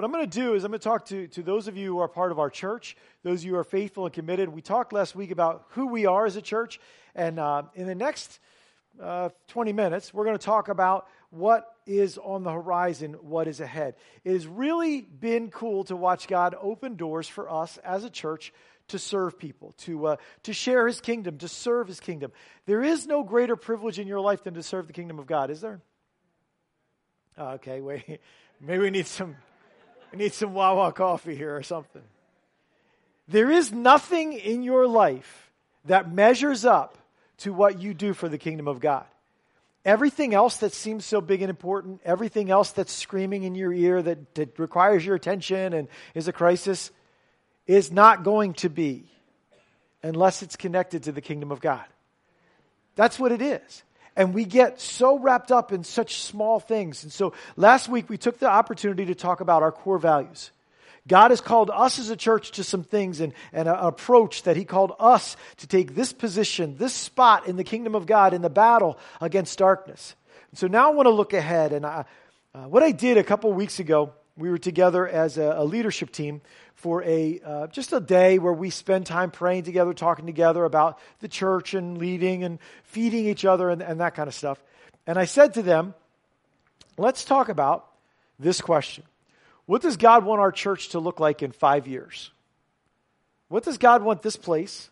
what I'm going to do is I'm going to talk to, to those of you who are part of our church, those of you who are faithful and committed. We talked last week about who we are as a church. And uh, in the next uh, 20 minutes, we're going to talk about what is on the horizon, what is ahead. It has really been cool to watch God open doors for us as a church to serve people, to, uh, to share his kingdom, to serve his kingdom. There is no greater privilege in your life than to serve the kingdom of God, is there? Okay, wait. Maybe we need some, we need some Wawa coffee here or something. There is nothing in your life that measures up to what you do for the kingdom of God. Everything else that seems so big and important, everything else that's screaming in your ear that, that requires your attention and is a crisis, is not going to be unless it's connected to the kingdom of God. That's what it is. And we get so wrapped up in such small things. And so last week we took the opportunity to talk about our core values. God has called us as a church to some things and, and an approach that He called us to take this position, this spot in the kingdom of God in the battle against darkness. And so now I want to look ahead. And I, uh, what I did a couple weeks ago, we were together as a, a leadership team for a uh, just a day where we spend time praying together, talking together about the church and leading and feeding each other and, and that kind of stuff. And I said to them, let's talk about this question. What does God want our church to look like in five years? What does God want this place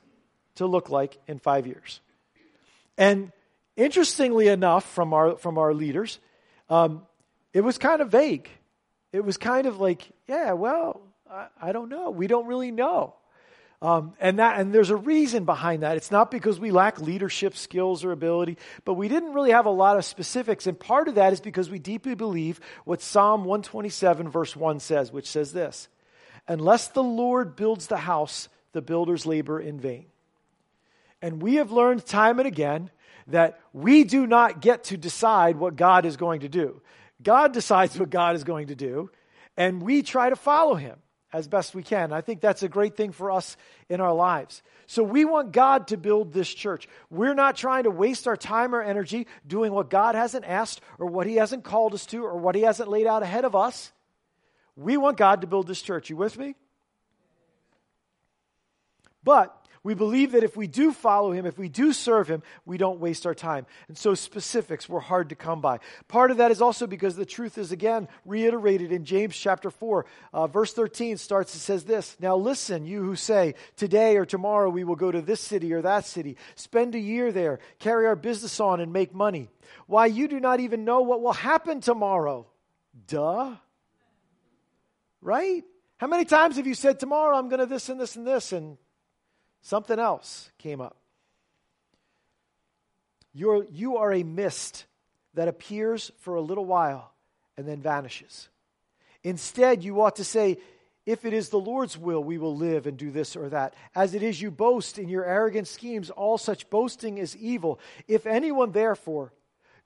to look like in five years? And interestingly enough, from our, from our leaders, um, it was kind of vague. It was kind of like, yeah, well, I, I don't know. We don't really know. Um, and that and there's a reason behind that. It's not because we lack leadership skills or ability, but we didn't really have a lot of specifics. And part of that is because we deeply believe what Psalm 127 verse 1 says, which says this: "Unless the Lord builds the house, the builders labor in vain." And we have learned time and again that we do not get to decide what God is going to do. God decides what God is going to do, and we try to follow him as best we can. I think that's a great thing for us in our lives. So we want God to build this church. We're not trying to waste our time or energy doing what God hasn't asked or what He hasn't called us to or what He hasn't laid out ahead of us. We want God to build this church. You with me? But we believe that if we do follow him, if we do serve him, we don't waste our time. And so specifics were hard to come by. Part of that is also because the truth is again reiterated in James chapter 4. Uh, verse 13 starts, it says this Now listen, you who say, Today or tomorrow we will go to this city or that city, spend a year there, carry our business on, and make money. Why, you do not even know what will happen tomorrow. Duh. Right? How many times have you said, Tomorrow I'm going to this and this and this, and Something else came up. You're, you are a mist that appears for a little while and then vanishes. Instead, you ought to say, If it is the Lord's will, we will live and do this or that. As it is, you boast in your arrogant schemes. All such boasting is evil. If anyone, therefore,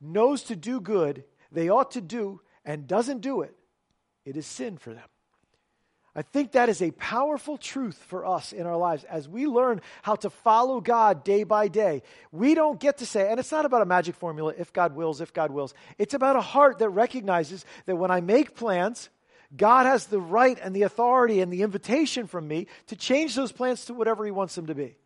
knows to do good, they ought to do, and doesn't do it, it is sin for them. I think that is a powerful truth for us in our lives as we learn how to follow God day by day. We don't get to say, and it's not about a magic formula, if God wills, if God wills. It's about a heart that recognizes that when I make plans, God has the right and the authority and the invitation from me to change those plans to whatever He wants them to be.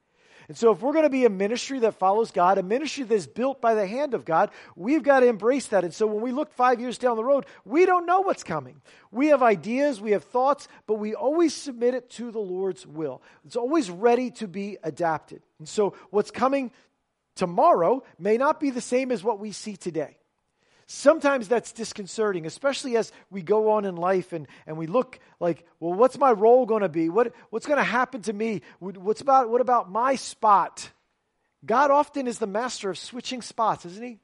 And so, if we're going to be a ministry that follows God, a ministry that's built by the hand of God, we've got to embrace that. And so, when we look five years down the road, we don't know what's coming. We have ideas, we have thoughts, but we always submit it to the Lord's will. It's always ready to be adapted. And so, what's coming tomorrow may not be the same as what we see today. Sometimes that's disconcerting, especially as we go on in life and, and we look like, well, what's my role going to be? What, what's going to happen to me? What's about, what about my spot? God often is the master of switching spots, isn't he?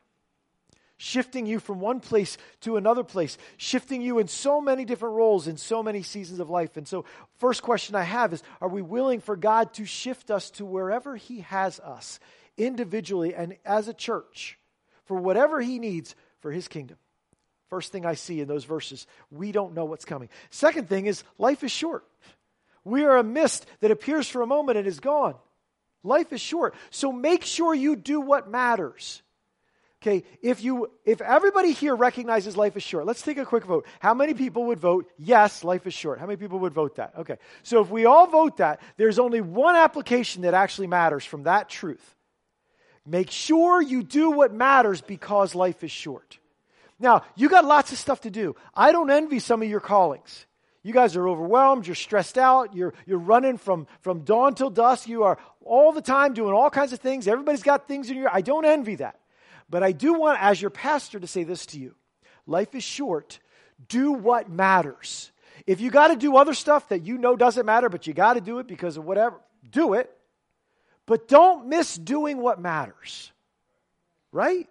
Shifting you from one place to another place, shifting you in so many different roles in so many seasons of life. And so, first question I have is Are we willing for God to shift us to wherever He has us, individually and as a church, for whatever He needs for his kingdom. First thing I see in those verses, we don't know what's coming. Second thing is life is short. We are a mist that appears for a moment and is gone. Life is short. So make sure you do what matters. Okay, if you if everybody here recognizes life is short, let's take a quick vote. How many people would vote yes, life is short? How many people would vote that? Okay. So if we all vote that, there's only one application that actually matters from that truth. Make sure you do what matters because life is short. Now, you got lots of stuff to do. I don't envy some of your callings. You guys are overwhelmed, you're stressed out, you're, you're running from, from dawn till dusk, you are all the time doing all kinds of things. Everybody's got things in your I don't envy that. But I do want, as your pastor, to say this to you life is short. Do what matters. If you got to do other stuff that you know doesn't matter, but you got to do it because of whatever, do it. But don't miss doing what matters. Right?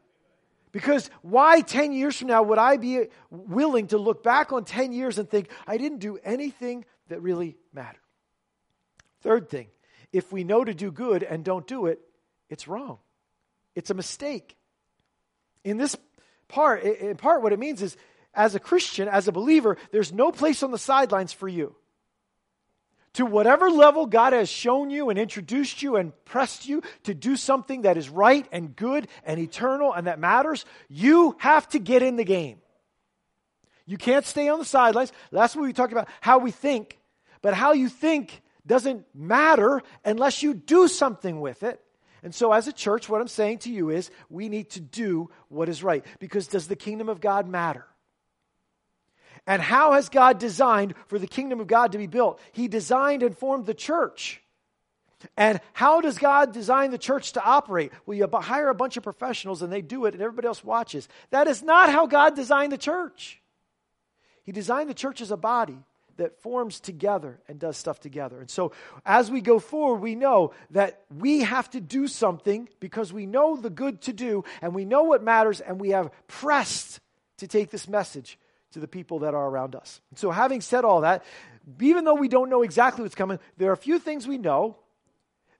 Because why 10 years from now would I be willing to look back on 10 years and think, I didn't do anything that really mattered? Third thing, if we know to do good and don't do it, it's wrong. It's a mistake. In this part, in part, what it means is as a Christian, as a believer, there's no place on the sidelines for you. To whatever level God has shown you and introduced you and pressed you to do something that is right and good and eternal and that matters, you have to get in the game. You can't stay on the sidelines. Last week we talked about how we think, but how you think doesn't matter unless you do something with it. And so, as a church, what I'm saying to you is we need to do what is right. Because does the kingdom of God matter? And how has God designed for the kingdom of God to be built? He designed and formed the church. And how does God design the church to operate? Well, you hire a bunch of professionals and they do it and everybody else watches. That is not how God designed the church. He designed the church as a body that forms together and does stuff together. And so as we go forward, we know that we have to do something because we know the good to do and we know what matters and we have pressed to take this message to the people that are around us. So having said all that, even though we don't know exactly what's coming, there are a few things we know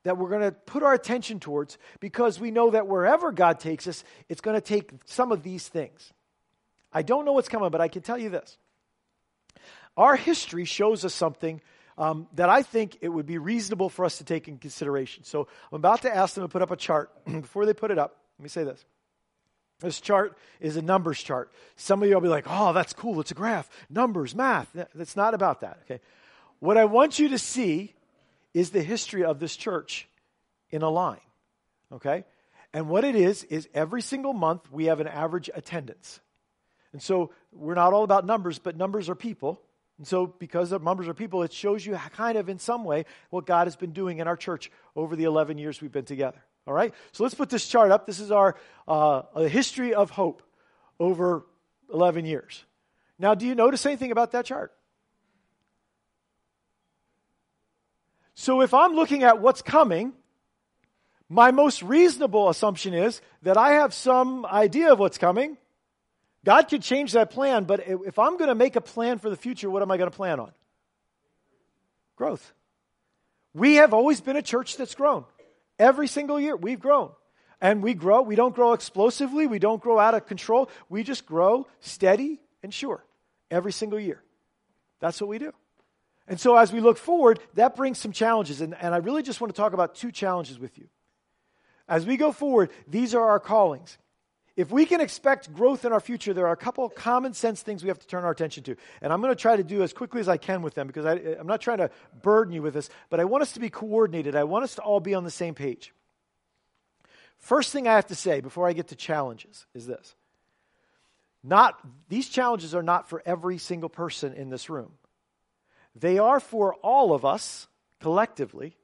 that we're going to put our attention towards because we know that wherever God takes us, it's going to take some of these things. I don't know what's coming, but I can tell you this. Our history shows us something um, that I think it would be reasonable for us to take in consideration. So I'm about to ask them to put up a chart. Before they put it up, let me say this. This chart is a numbers chart. Some of you will be like, oh, that's cool. It's a graph. Numbers, math. That's not about that, okay? What I want you to see is the history of this church in a line, okay? And what it is, is every single month we have an average attendance. And so we're not all about numbers, but numbers are people. And so, because of numbers are people, it shows you kind of in some way what God has been doing in our church over the 11 years we've been together. All right? So let's put this chart up. This is our uh, history of hope over 11 years. Now, do you notice anything about that chart? So, if I'm looking at what's coming, my most reasonable assumption is that I have some idea of what's coming, God could change that plan, but if I'm going to make a plan for the future, what am I going to plan on? Growth. We have always been a church that's grown. Every single year, we've grown. And we grow. We don't grow explosively. We don't grow out of control. We just grow steady and sure every single year. That's what we do. And so as we look forward, that brings some challenges. And, and I really just want to talk about two challenges with you. As we go forward, these are our callings. If we can expect growth in our future, there are a couple common sense things we have to turn our attention to. And I'm going to try to do as quickly as I can with them because I, am not trying to burden you with this, but I want us to be coordinated. I want us to all be on the same page. First thing I have to say before I get to challenges is this. Not, these challenges are not for every single person in this room. They are for all of us collectively,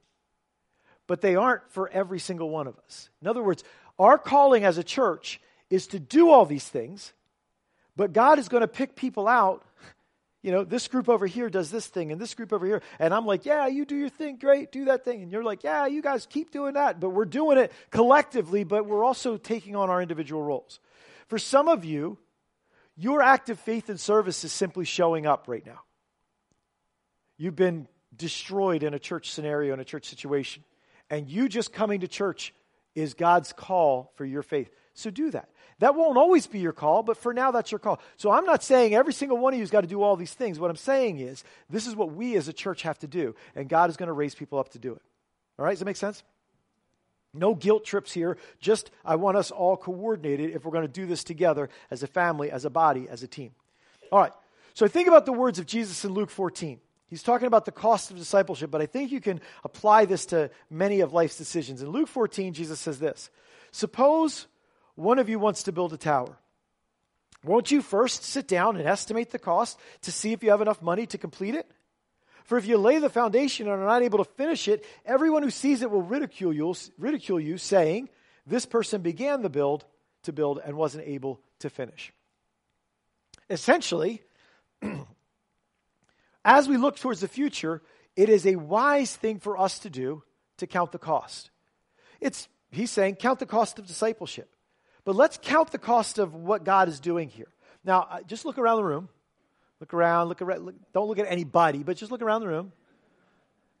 but they aren't for every single one of us. In other words, our calling as a church is to do all these things, but God is going to pick people out. You know, this group over here does this thing, and this group over here. And I'm like, yeah, you do your thing, great, do that thing. And you're like, yeah, you guys keep doing that. But we're doing it collectively, but we're also taking on our individual roles. For some of you, your active faith and service is simply showing up right now. You've been destroyed in a church scenario, in a church situation, and you just coming to church is God's call for your faith. So do that. That won't always be your call, but for now, that's your call. So I'm not saying every single one of you has got to do all these things. What I'm saying is, this is what we as a church have to do, and God is going to raise people up to do it. All right? Does that make sense? No guilt trips here. Just, I want us all coordinated if we're going to do this together as a family, as a body, as a team. All right. So think about the words of Jesus in Luke 14. He's talking about the cost of discipleship, but I think you can apply this to many of life's decisions. In Luke 14, Jesus says this Suppose one of you wants to build a tower. Won't you first sit down and estimate the cost to see if you have enough money to complete it? For if you lay the foundation and are not able to finish it, everyone who sees it will ridicule you, ridicule you saying, This person began the build to build and wasn't able to finish. Essentially, as we look towards the future, it is a wise thing for us to do to count the cost. It's, he's saying, count the cost of discipleship. But let's count the cost of what God is doing here. Now, uh, just look around the room. Look around, look around. Look, don't look at anybody, but just look around the room.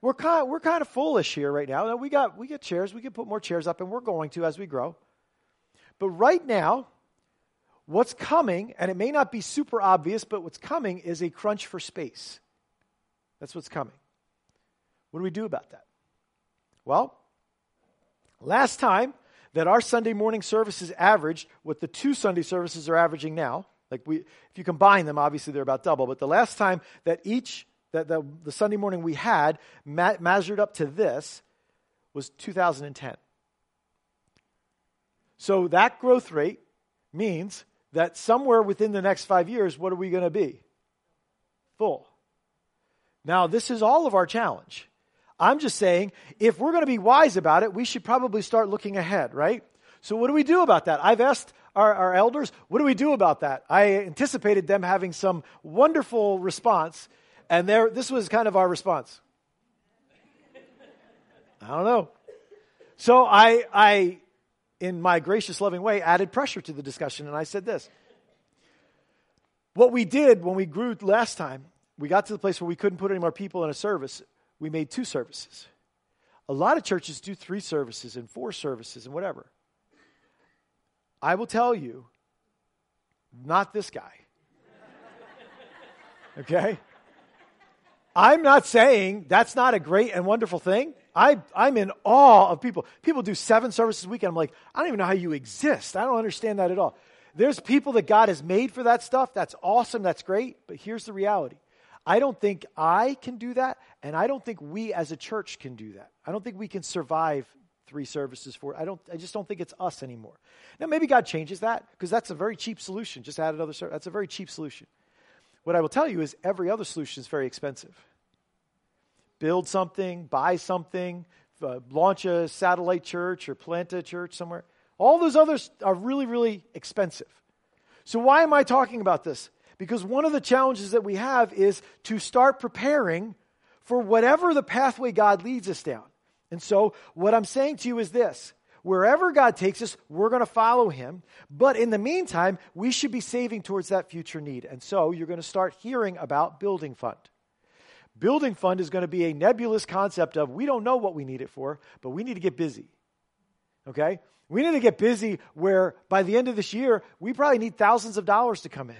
We're kind, we're kind of foolish here right now. now. We got, we get chairs. We can put more chairs up, and we're going to as we grow. But right now, what's coming, and it may not be super obvious, but what's coming is a crunch for space. That's what's coming. What do we do about that? Well, last time that our Sunday morning services averaged what the two Sunday services are averaging now, like we, if you combine them, obviously they're about double. But the last time that each, that the, the Sunday morning we had ma- measured up to this was 2010. So that growth rate means that somewhere within the next five years, what are we going to be? Full. Now, this is all of our challenge. I'm just saying, if we're going to be wise about it, we should probably start looking ahead, right? So, what do we do about that? I've asked our, our elders, what do we do about that? I anticipated them having some wonderful response, and there, this was kind of our response. I don't know. So, I, I, in my gracious, loving way, added pressure to the discussion, and I said this. What we did when we grew last time, we got to the place where we couldn't put any more people in a service we made two services. A lot of churches do three services and four services and whatever. I will tell you, not this guy. Okay? I'm not saying that's not a great and wonderful thing. I, I'm in awe of people. People do seven services a week, and I'm like, I don't even know how you exist. I don't understand that at all. There's people that God has made for that stuff. That's awesome. That's great. But here's the reality I don't think I can do that, and I don't think we as a church can do that. I don't think we can survive three services for I don't I just don't think it's us anymore. Now maybe God changes that because that's a very cheap solution. Just add another service. That's a very cheap solution. What I will tell you is every other solution is very expensive. Build something, buy something, uh, launch a satellite church or plant a church somewhere. All those others are really really expensive. So why am I talking about this? Because one of the challenges that we have is to start preparing for whatever the pathway God leads us down. And so, what I'm saying to you is this wherever God takes us, we're going to follow Him. But in the meantime, we should be saving towards that future need. And so, you're going to start hearing about Building Fund. Building Fund is going to be a nebulous concept of we don't know what we need it for, but we need to get busy. Okay? We need to get busy where by the end of this year, we probably need thousands of dollars to come in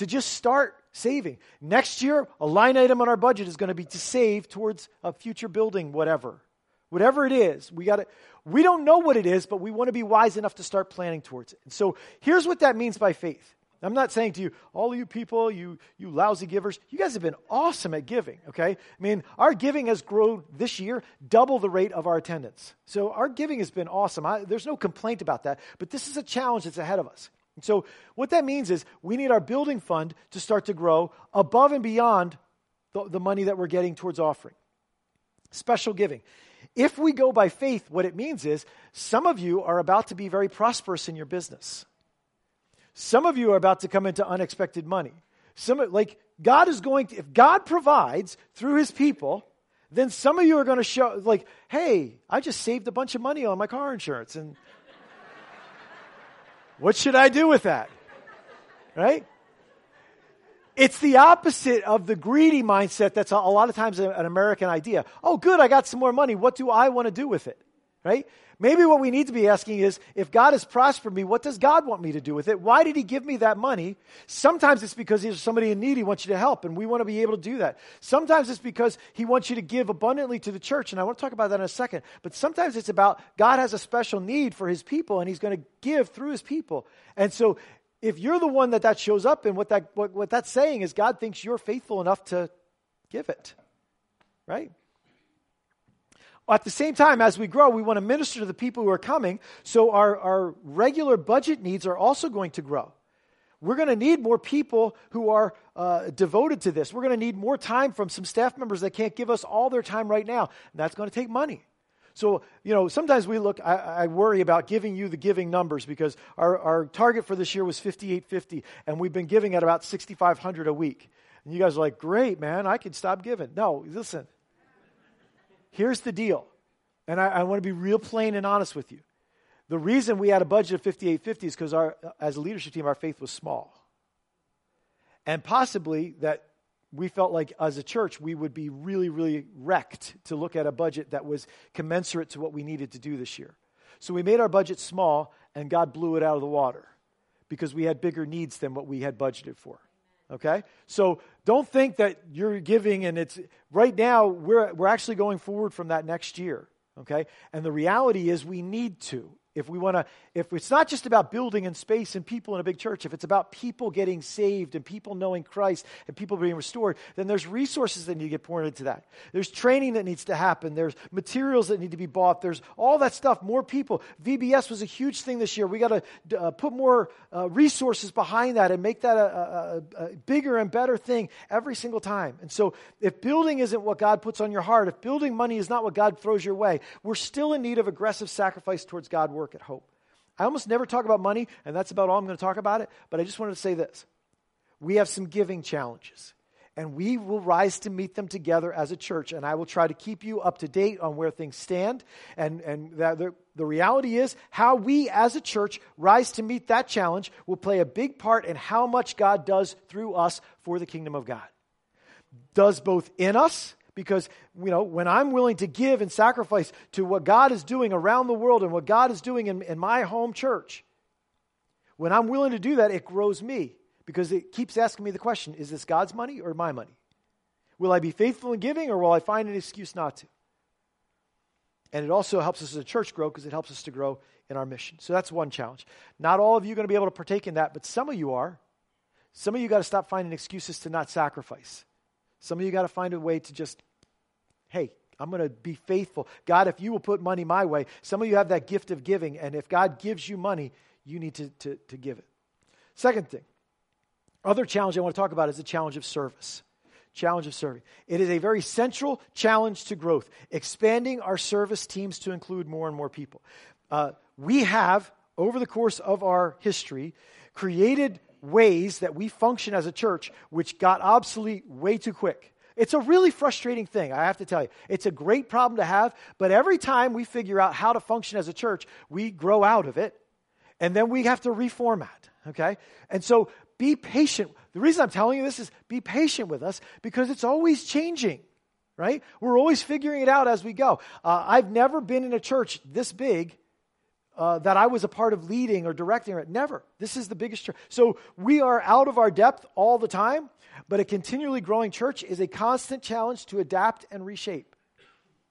to just start saving. Next year, a line item on our budget is going to be to save towards a future building, whatever. Whatever it is, we got to, we don't know what it is, but we want to be wise enough to start planning towards it. And so here's what that means by faith. I'm not saying to you, all you people, you, you lousy givers, you guys have been awesome at giving, okay? I mean, our giving has grown this year double the rate of our attendance. So our giving has been awesome. I, there's no complaint about that, but this is a challenge that's ahead of us. So, what that means is we need our building fund to start to grow above and beyond the, the, money that we're getting towards offering. Special giving. If we go by faith, what it means is some of you are about to be very prosperous in your business. Some of you are about to come into unexpected money. Some like God is going to if God provides through his people, then some of you are going to show like, "Hey, I just saved a bunch of money on my car insurance and what should I do with that? Right? It's the opposite of the greedy mindset that's a, lot of times an American idea. Oh, good, I got some more money. What do I want to do with it? Right? Maybe what we need to be asking is if God has prospered me, what does God want me to do with it? Why did He give me that money? Sometimes it's because there's somebody in need He wants you to help, and we want to be able to do that. Sometimes it's because He wants you to give abundantly to the church, and I want to talk about that in a second. But sometimes it's about God has a special need for His people, and He's going to give through His people. And so if you're the one that that shows up in, what, that, what, what that's saying is God thinks you're faithful enough to give it, right? At the same time, as we grow, we want to minister to the people who are coming, so our, our regular budget needs are also going to grow. We're going to need more people who are uh, devoted to this. We're going to need more time from some staff members that can't give us all their time right now. And that's going to take money. So, you know, sometimes we look, I, I, worry about giving you the giving numbers because our, our target for this year was 5850, and we've been giving at about 6,500 a week. And you guys are like, great, man, I can stop giving. No, listen, Here's the deal, and I, I want to be real plain and honest with you. The reason we had a budget of 5850 is because our, as a leadership team, our faith was small. And possibly that we felt like as a church, we would be really, really wrecked to look at a budget that was commensurate to what we needed to do this year. So we made our budget small, and God blew it out of the water because we had bigger needs than what we had budgeted for. Okay? So don't think that you're giving and it's right now we're we're actually going forward from that next year. Okay? And the reality is we need to. If we want to, if it's not just about building and space and people in a big church, if it's about people getting saved and people knowing Christ and people being restored, then there's resources that need to get poured into that. There's training that needs to happen. There's materials that need to be bought. There's all that stuff. More people. VBS was a huge thing this year. We got to uh, put more uh, resources behind that and make that a, a, a bigger and better thing every single time. And so, if building isn't what God puts on your heart, if building money is not what God throws your way, we're still in need of aggressive sacrifice towards God work at Hope. I almost never talk about money, and that's about all I'm going to talk about it, but I just wanted to say this. We have some giving challenges, and we will rise to meet them together as a church, and I will try to keep you up to date on where things stand. And, and the, the reality is, how we as a church rise to meet that challenge will play a big part in how much God does through us for the kingdom of God. Does both in us because, you know, when I'm willing to give and sacrifice to what God is doing around the world and what God is doing in, in my home church, when I'm willing to do that, it grows me because it keeps asking me the question is this God's money or my money? Will I be faithful in giving or will I find an excuse not to? And it also helps us as a church grow because it helps us to grow in our mission. So that's one challenge. Not all of you are going to be able to partake in that, but some of you are. Some of you got to stop finding excuses to not sacrifice. Some of you got to find a way to just, hey, I'm going to be faithful. God, if you will put money my way, some of you have that gift of giving, and if God gives you money, you need to, to, to give it. Second thing, other challenge I want to talk about is the challenge of service. Challenge of serving. It is a very central challenge to growth, expanding our service teams to include more and more people. Uh, we have, over the course of our history, created ways that we function as a church which got obsolete way too quick. It's a really frustrating thing, I have to tell you. It's a great problem to have, but every time we figure out how to function as a church, we grow out of it, and then we have to reformat, okay? And so be patient. The reason I'm telling you this is be patient with us because it's always changing, right? We're always figuring it out as we go. Uh, I've never been in a church this big uh, that I was a part of leading or directing it. Never. This is the biggest church. So we are out of our depth all the time, but a continually growing church is a constant challenge to adapt and reshape.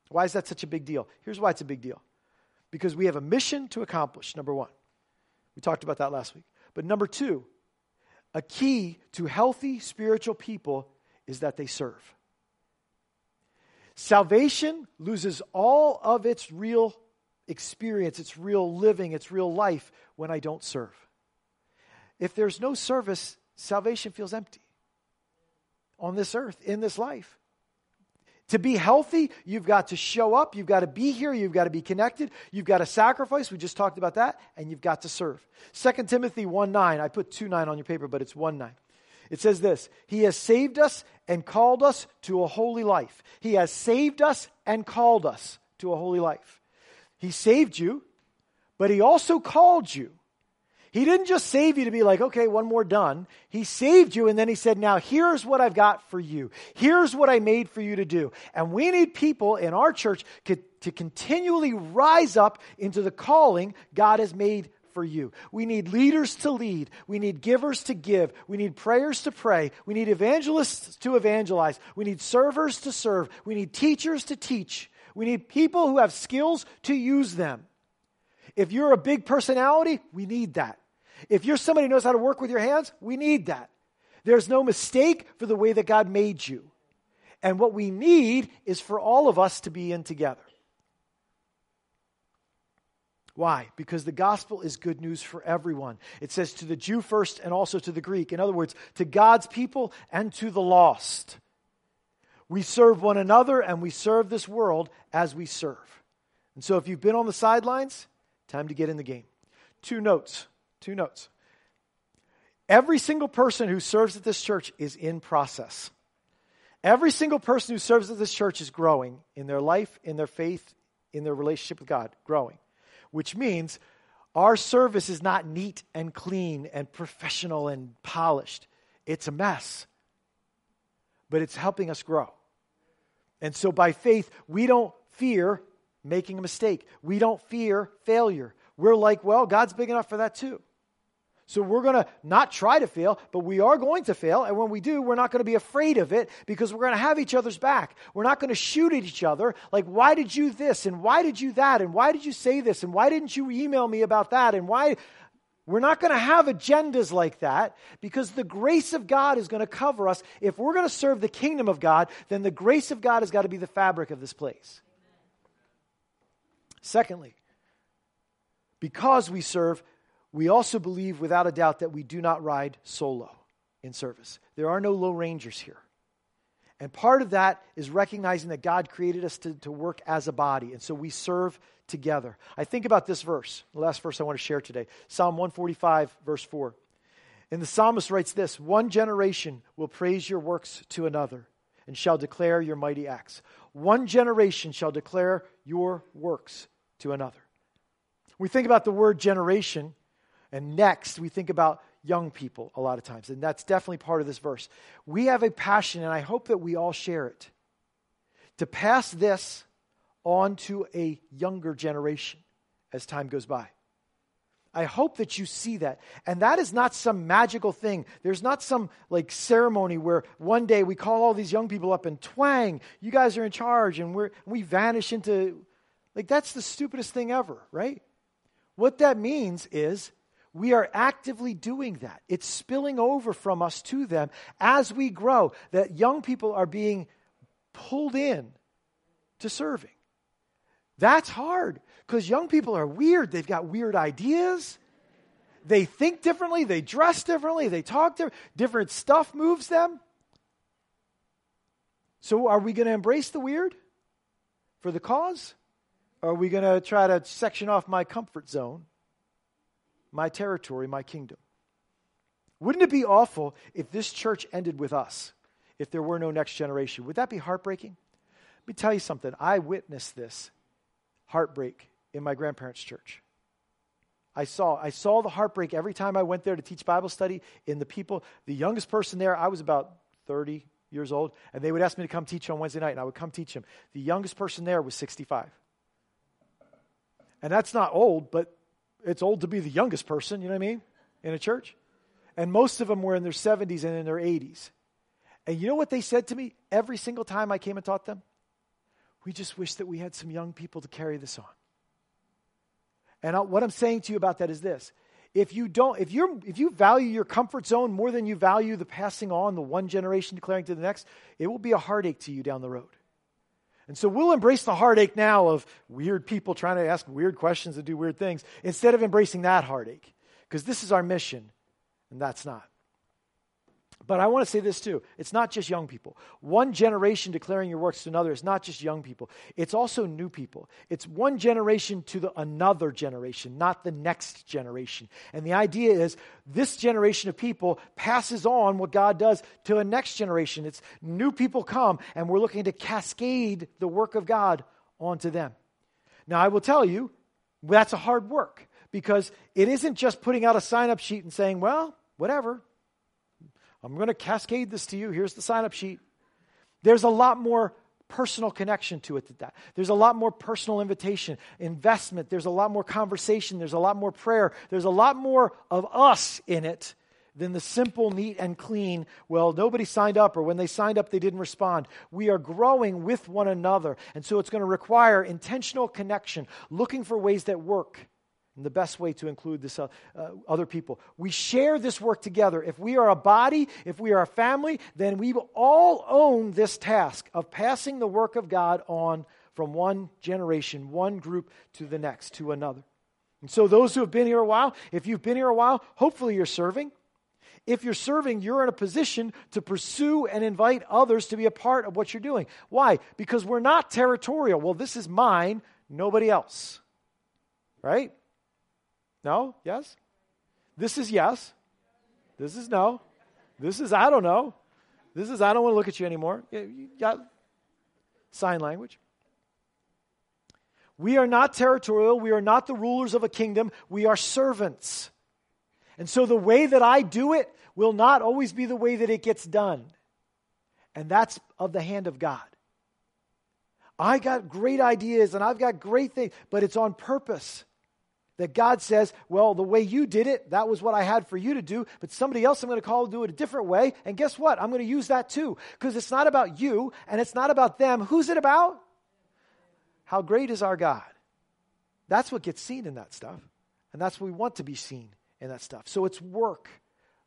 Why is that such a big deal? Here's why it's a big deal because we have a mission to accomplish, number one. We talked about that last week. But number two, a key to healthy spiritual people is that they serve. Salvation loses all of its real experience, it's real living, it's real life when I don't serve. If there's no service, salvation feels empty on this earth, in this life. To be healthy, you've got to show up, you've got to be here, you've got to be connected, you've got to sacrifice. We just talked about that, and you've got to serve. 2 Timothy 1 9, I put 2 9 on your paper, but it's 1 9. It says this He has saved us and called us to a holy life. He has saved us and called us to a holy life. He saved you, but He also called you. He didn't just save you to be like, okay, one more done. He saved you and then he said, now here's what I've got for you. Here's what I made for you to do. And we need people in our church to, continually rise up into the calling God has made for you. We need leaders to lead. We need givers to give. We need prayers to pray. We need evangelists to evangelize. We need servers to serve. We need teachers to teach. We need people who have skills to use them. If you're a big personality, we need that. If you're somebody who knows how to work with your hands, we need that. There's no mistake for the way that God made you. And what we need is for all of us to be in together. Why? Because the gospel is good news for everyone. It says to the Jew first and also to the Greek. In other words, to God's people and to the lost. We serve one another and we serve this world as we serve. And so if you've been on the sidelines, time to get in the game. Two notes. Two notes. Every single person who serves at this church is in process. Every single person who serves at this church is growing in their life, in their faith, in their relationship with God, growing which means our service is not neat and clean and professional and polished. It's a mess, but it's helping us grow. And so by faith, we don't fear making a mistake, we don't fear failure. We're like, well, God's big enough for that too. So we're going to not try to fail, but we are going to fail. And when we do, we're not going to be afraid of it because we're going to have each other's back. We're not going to shoot at each other like, why did you this? And why did you that? And why did you say this? And why didn't you email me about that? And why? We're not going to have agendas like that because the grace of God is going to cover us. If we're going to serve the kingdom of God, then the grace of God has got to be the fabric of this place. Secondly, because we serve, we also believe without a doubt that we do not ride solo in service. There are no lone rangers here. And part of that is recognizing that God created us to, to work as a body. And so we serve together. I think about this verse, the last verse I want to share today Psalm 145, verse 4. And the psalmist writes this One generation will praise your works to another and shall declare your mighty acts. One generation shall declare your works to another. We think about the word generation and next, we think about young people a lot of times, and that's definitely part of this verse. We have a passion, and I hope that we all share it, to pass this on to a younger generation as time goes by. I hope that you see that. And that is not some magical thing. There's not some like ceremony where one day we call all these young people up and twang, you guys are in charge, and we're, we vanish into like that's the stupidest thing ever, right? What that means is we are actively doing that. It's spilling over from us to them as we grow, that young people are being pulled in to serving. That's hard because young people are weird. They've got weird ideas. They think differently. They dress differently. They talk different. Different stuff moves them. So, are we going to embrace the weird for the cause? Or are we going to try to section off my comfort zone my territory, my kingdom. Wouldn't it be awful if this church ended with us, if there were no next generation? Would that be heartbreaking? Let me tell you something. I witnessed this heartbreak in my grandparents' church. I saw, I saw the heartbreak every time I went there to teach Bible study in the people. The youngest person there, I was about 30 years old, and they would ask me to come teach on Wednesday night, and I would come teach them. The youngest person there was 65. And that's not old, but it's old to be the youngest person, you know what I mean, in a church. And most of them were in their 70s and in their 80s. And you know what they said to me every single time I came and taught them? We just wish that we had some young people to carry this on. And I, what I'm saying to you about that is this. If you don't, if you're, if you value your comfort zone more than you value the passing on, the one generation declaring to the next, it will be a heartache to you down the road. And so we'll embrace the heartache now of weird people trying to ask weird questions and do weird things instead of embracing that heartache. Because this is our mission, and that's not. But I want to say this too. It's not just young people. One generation declaring your works to another is not just young people, it's also new people. It's one generation to the another generation, not the next generation. And the idea is this generation of people passes on what God does to a next generation. It's new people come, and we're looking to cascade the work of God onto them. Now, I will tell you, that's a hard work because it isn't just putting out a sign up sheet and saying, well, whatever. I'm going to cascade this to you. Here's the sign up sheet. There's a lot more personal connection to it than that. There's a lot more personal invitation, investment. There's a lot more conversation. There's a lot more prayer. There's a lot more of us in it than the simple, neat, and clean, well, nobody signed up, or when they signed up, they didn't respond. We are growing with one another. And so it's going to require intentional connection, looking for ways that work. And the best way to include this uh, uh, other people. We share this work together. If we are a body, if we are a family, then we will all own this task of passing the work of God on from one generation, one group to the next, to another. And so, those who have been here a while, if you've been here a while, hopefully you're serving. If you're serving, you're in a position to pursue and invite others to be a part of what you're doing. Why? Because we're not territorial. Well, this is mine, nobody else. Right? No? Yes? This is yes. This is no. This is I don't know. This is I don't want to look at you anymore. You got sign language. We are not territorial. We are not the rulers of a kingdom. We are servants. And so the way that I do it will not always be the way that it gets done. And that's of the hand of God. I got great ideas and I've got great things, but it's on purpose that God says, well, the way you did it, that was what I had for you to do, but somebody else I'm going to call to do it a different way. And guess what? I'm going to use that too. Because it's not about you and it's not about them. Who's it about? How great is our God? That's what gets seen in that stuff. And that's what we want to be seen in that stuff. So it's work,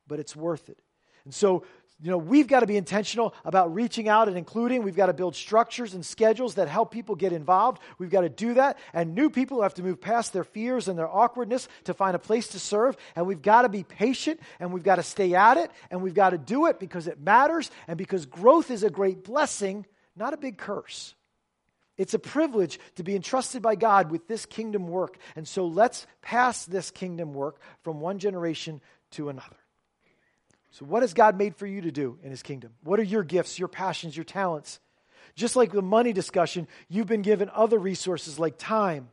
but it's worth it. And so you know, we've got to be intentional about reaching out and including. We've got to build structures and schedules that help people get involved. We've got to do that. And new people have to move past their fears and their awkwardness to find a place to serve. And we've got to be patient and we've got to stay at it and we've got to do it because it matters and because growth is a great blessing, not a big curse. It's a privilege to be entrusted by God with this kingdom work. And so let's pass this kingdom work from one generation to another. So, what has God made for you to do in His kingdom? What are your gifts, your passions, your talents? Just like the money discussion, you've been given other resources like time,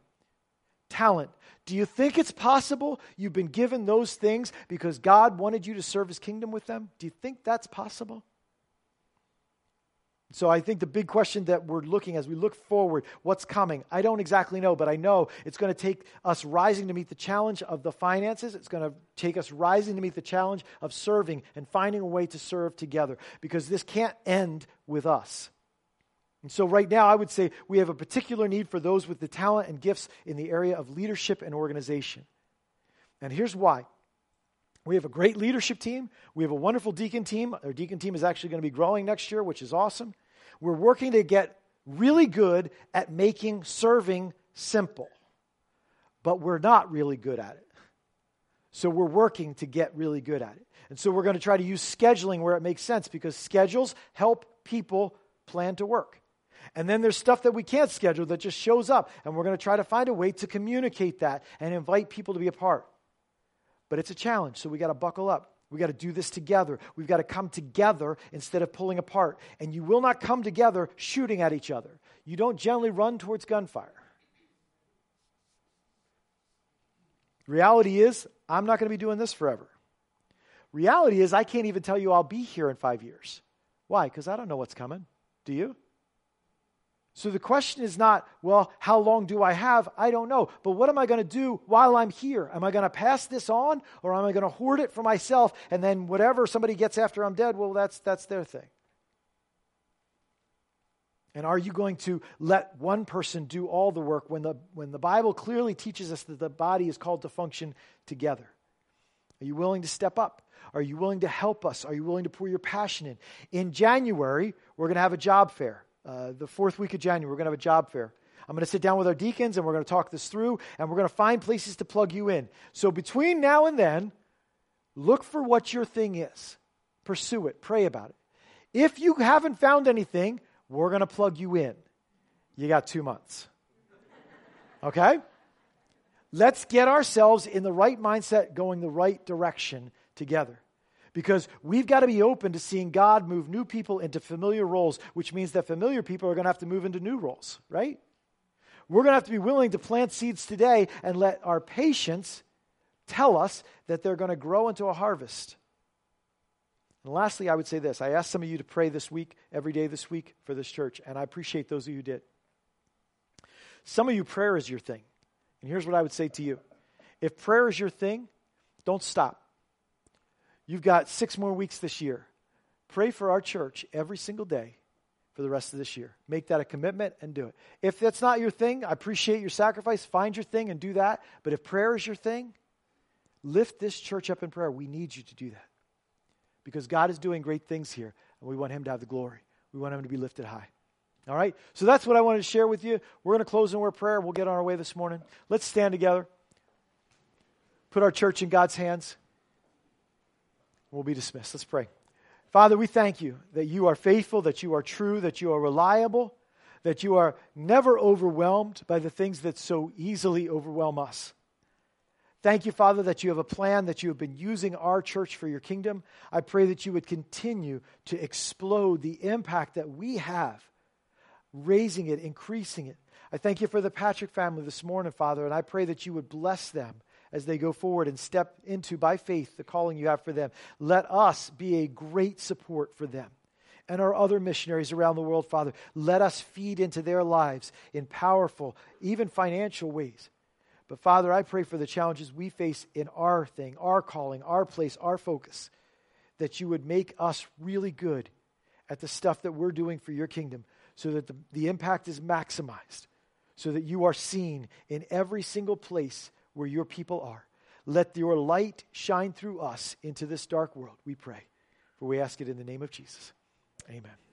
talent. Do you think it's possible you've been given those things because God wanted you to serve His kingdom with them? Do you think that's possible? So I think the big question that we're looking as we look forward, what's coming? I don't exactly know, but I know it's going to take us rising to meet the challenge of the finances. It's going to take us rising to meet the challenge of serving and finding a way to serve together because this can't end with us. And so, right now, I would say we have a particular need for those with the talent and gifts in the area of leadership and organization. And here's why. We have a great leadership team. We have a wonderful deacon team. Our deacon team is actually going to be growing next year, which is awesome. We're working to get really good at making serving simple, but we're not really good at it. So we're working to get really good at it. And so we're going to try to use scheduling where it makes sense because schedules help people plan to work. And then there's stuff that we can't schedule that just shows up. And we're going to try to find a way to communicate that and invite people to be a part. But it's a challenge, so we got to buckle up. We got to do this together. We've got to come together instead of pulling apart. And you will not come together shooting at each other. You don't generally run towards gunfire. Reality is, I'm not going to be doing this forever. Reality is, I can't even tell you I'll be here in five years. Why? Because I don't know what's coming. Do you? So the question is not, well, how long do I have? I don't know. But what am I going to do while I'm here? Am I going to pass this on or am I going to hoard it for myself and then whatever somebody gets after I'm dead, well, that's, that's their thing. And are you going to let one person do all the work when the, when the Bible clearly teaches us that the body is called to function together? Are you willing to step up? Are you willing to help us? Are you willing to pour your passion in? In January, we're going to have a job fair. Uh, the fourth week of January, we're going to have a job fair. I'm going to sit down with our deacons and we're going to talk this through and we're going to find places to plug you in. So between now and then, look for what your thing is. Pursue it. Pray about it. If you haven't found anything, we're going to plug you in. You got two months. Okay? Let's get ourselves in the right mindset, going the right direction together because we've got to be open to seeing God move new people into familiar roles, which means that familiar people are going to have to move into new roles, right? we're going to have to be willing to plant seeds today and let our patience tell us that they're going to grow into a harvest. And lastly, I would say this I asked some of you to pray this week, every day this week, for this church, and I appreciate those of you who did. Some of you, prayer is your thing. And here's what I would say to you if prayer is your thing, don't stop. You've got six more weeks this year. Pray for our church every single day for the rest of this year. Make that a commitment and do it. If that's not your thing, I appreciate your sacrifice. Find your thing and do that. But if prayer is your thing, lift this church up in prayer. We need you to do that because God is doing great things here, and we want Him to have the glory. We want Him to be lifted high. All right? So that's what I wanted to share with you. We're going to close in prayer. We'll get on our way this morning. Let's stand together, put our church in God's hands. We'll be dismissed. Let's pray. Father, we thank you that you are faithful, that you are true, that you are reliable, that you are never overwhelmed by the things that so easily overwhelm us. Thank you, Father, that you have a plan, that you have been using our church for your kingdom. I pray that you would continue to explode the impact that we have, raising it, increasing it. I thank you for the Patrick family this morning, Father, and I pray that you would bless them as they go forward and step into, by faith, the calling you have for them. Let us be a great support for them and our other missionaries around the world, Father. Let us feed into their lives in powerful, even financial ways. But Father, I pray for the challenges we face in our thing, our calling, our place, our focus, that you would make us really good at the stuff that we're doing for your kingdom so that the, the impact is maximized, so that you are seen in every single place where your people are. Let your light shine through us into this dark world, we pray. For we ask it in the name of Jesus. Amen.